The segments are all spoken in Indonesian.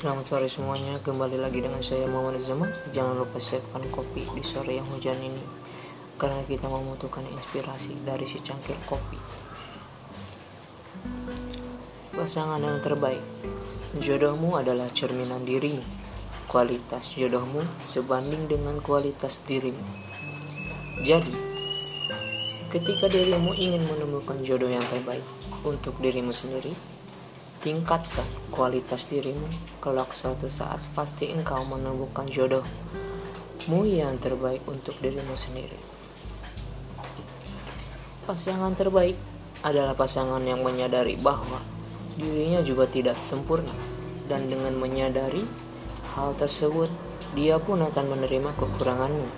Selamat sore semuanya, kembali lagi dengan saya Muhammad Zaman. Jangan lupa siapkan kopi di sore yang hujan ini, karena kita membutuhkan inspirasi dari si cangkir kopi. Pasangan yang terbaik, jodohmu adalah cerminan dirimu. Kualitas jodohmu sebanding dengan kualitas dirimu. Jadi, ketika dirimu ingin menemukan jodoh yang terbaik untuk dirimu sendiri, Tingkatkan kualitas dirimu, kelak suatu saat pasti engkau menemukan jodohmu yang terbaik untuk dirimu sendiri. Pasangan terbaik adalah pasangan yang menyadari bahwa dirinya juga tidak sempurna dan dengan menyadari hal tersebut dia pun akan menerima kekuranganmu.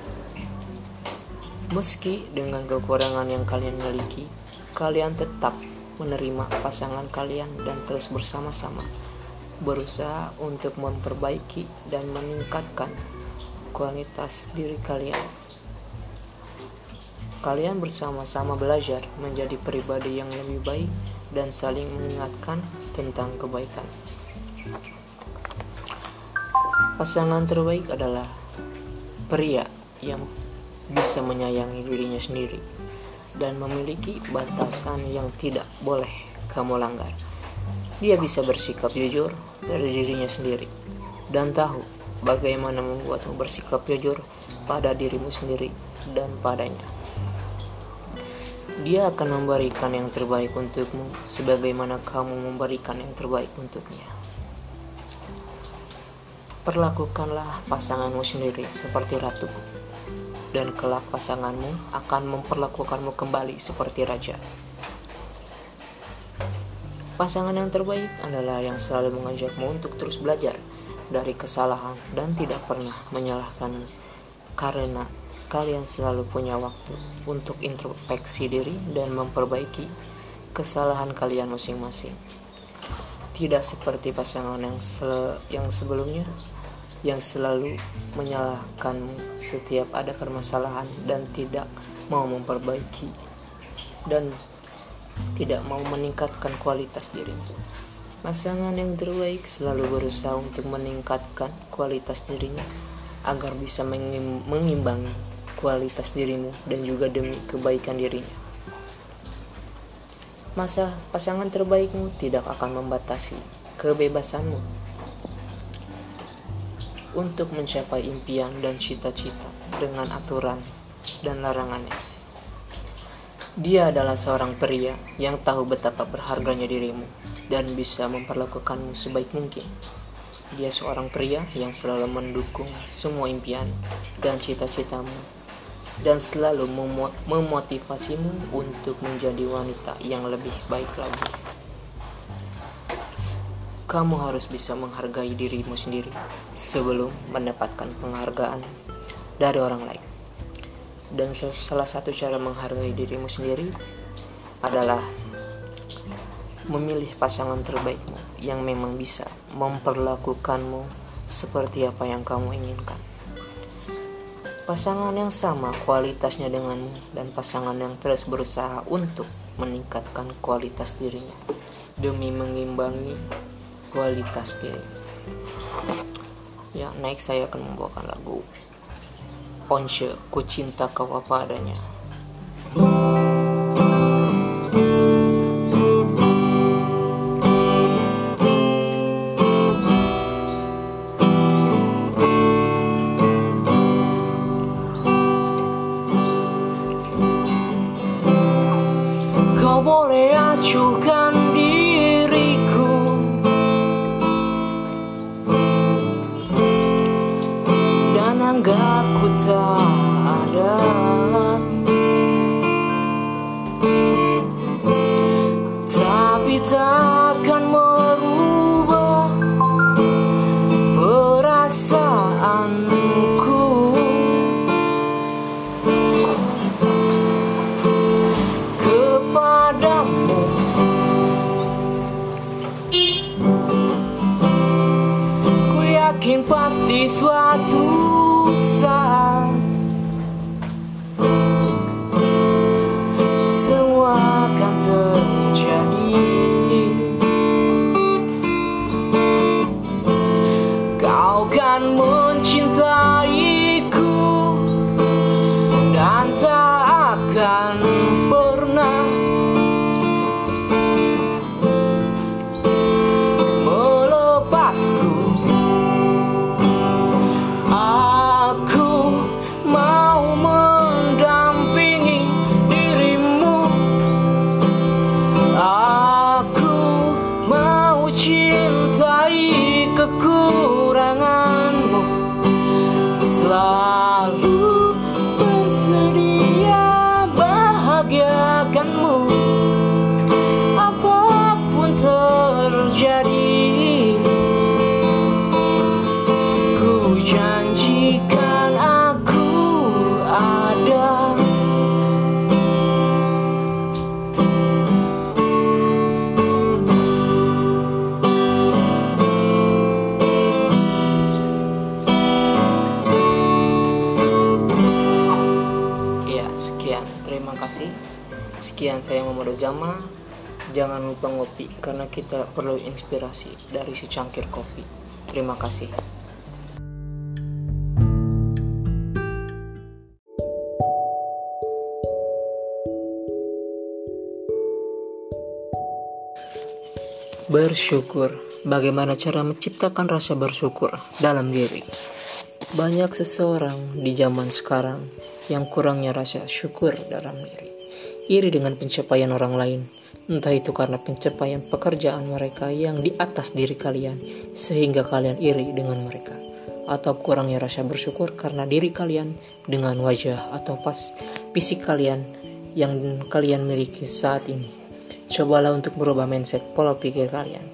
Meski dengan kekurangan yang kalian miliki, kalian tetap menerima pasangan kalian dan terus bersama-sama berusaha untuk memperbaiki dan meningkatkan kualitas diri kalian. Kalian bersama-sama belajar menjadi pribadi yang lebih baik dan saling mengingatkan tentang kebaikan. Pasangan terbaik adalah pria yang bisa menyayangi dirinya sendiri dan memiliki batasan yang tidak boleh kamu langgar. Dia bisa bersikap jujur dari dirinya sendiri dan tahu bagaimana membuatmu bersikap jujur pada dirimu sendiri dan padanya. Dia akan memberikan yang terbaik untukmu sebagaimana kamu memberikan yang terbaik untuknya. Perlakukanlah pasanganmu sendiri seperti ratu dan kelak pasanganmu akan memperlakukanmu kembali seperti raja. Pasangan yang terbaik adalah yang selalu mengajakmu untuk terus belajar dari kesalahan dan tidak pernah menyalahkanmu karena kalian selalu punya waktu untuk introspeksi diri dan memperbaiki kesalahan kalian masing-masing. Tidak seperti pasangan yang, se yang sebelumnya yang selalu menyalahkanmu setiap ada permasalahan dan tidak mau memperbaiki dan tidak mau meningkatkan kualitas dirimu. Pasangan yang terbaik selalu berusaha untuk meningkatkan kualitas dirinya agar bisa mengimbangi kualitas dirimu dan juga demi kebaikan dirinya. Masa pasangan terbaikmu tidak akan membatasi kebebasanmu untuk mencapai impian dan cita-cita dengan aturan dan larangannya. Dia adalah seorang pria yang tahu betapa berharganya dirimu dan bisa memperlakukanmu sebaik mungkin. Dia seorang pria yang selalu mendukung semua impian dan cita-citamu dan selalu memotivasimu untuk menjadi wanita yang lebih baik lagi. Kamu harus bisa menghargai dirimu sendiri sebelum mendapatkan penghargaan dari orang lain. Dan salah satu cara menghargai dirimu sendiri adalah memilih pasangan terbaikmu yang memang bisa memperlakukanmu seperti apa yang kamu inginkan. Pasangan yang sama kualitasnya denganmu dan pasangan yang terus berusaha untuk meningkatkan kualitas dirinya demi mengimbangi kualitas diri ya next saya akan membawakan lagu Once ku cinta kau apa adanya tak ada Tapi takkan merubah perasaanku. Kepadamu. Ku yakin pasti suatu Zama. Jangan lupa ngopi karena kita perlu inspirasi dari secangkir kopi. Terima kasih. Bersyukur. Bagaimana cara menciptakan rasa bersyukur dalam diri? Banyak seseorang di zaman sekarang yang kurangnya rasa syukur dalam diri. Iri dengan pencapaian orang lain, entah itu karena pencapaian pekerjaan mereka yang di atas diri kalian, sehingga kalian iri dengan mereka, atau kurangnya rasa bersyukur karena diri kalian dengan wajah atau pas fisik kalian yang kalian miliki saat ini. Cobalah untuk merubah mindset pola pikir kalian.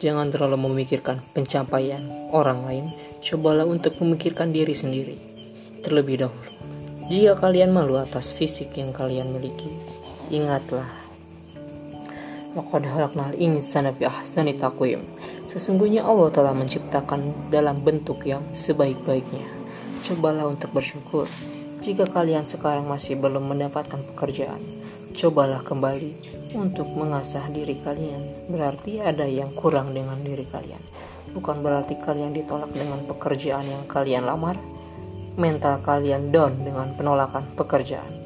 Jangan terlalu memikirkan pencapaian orang lain. Cobalah untuk memikirkan diri sendiri terlebih dahulu. Jika kalian malu atas fisik yang kalian miliki, ingatlah. Laqad halaqnal insana fi ahsani taqwim. Sesungguhnya Allah telah menciptakan dalam bentuk yang sebaik-baiknya. Cobalah untuk bersyukur. Jika kalian sekarang masih belum mendapatkan pekerjaan, cobalah kembali untuk mengasah diri kalian. Berarti ada yang kurang dengan diri kalian. Bukan berarti kalian ditolak dengan pekerjaan yang kalian lamar. Mental kalian down dengan penolakan pekerjaan.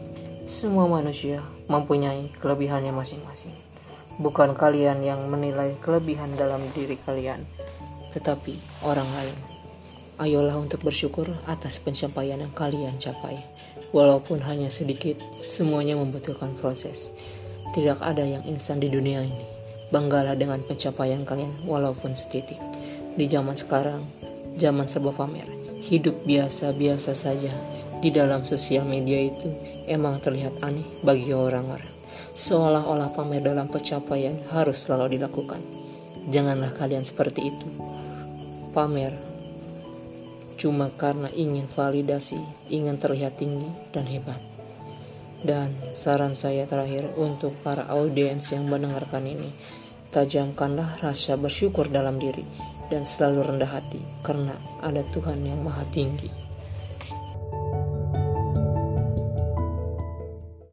Semua manusia mempunyai kelebihannya masing-masing. Bukan kalian yang menilai kelebihan dalam diri kalian, tetapi orang lain. Ayolah untuk bersyukur atas pencapaian yang kalian capai. Walaupun hanya sedikit, semuanya membutuhkan proses. Tidak ada yang instan di dunia ini. Banggalah dengan pencapaian kalian walaupun setitik. Di zaman sekarang, zaman serba pamer, hidup biasa-biasa saja di dalam sosial media itu emang terlihat aneh bagi orang-orang. Seolah-olah pamer dalam pencapaian harus selalu dilakukan. Janganlah kalian seperti itu. Pamer cuma karena ingin validasi, ingin terlihat tinggi dan hebat. Dan saran saya terakhir untuk para audiens yang mendengarkan ini, tajamkanlah rasa bersyukur dalam diri dan selalu rendah hati karena ada Tuhan yang maha tinggi.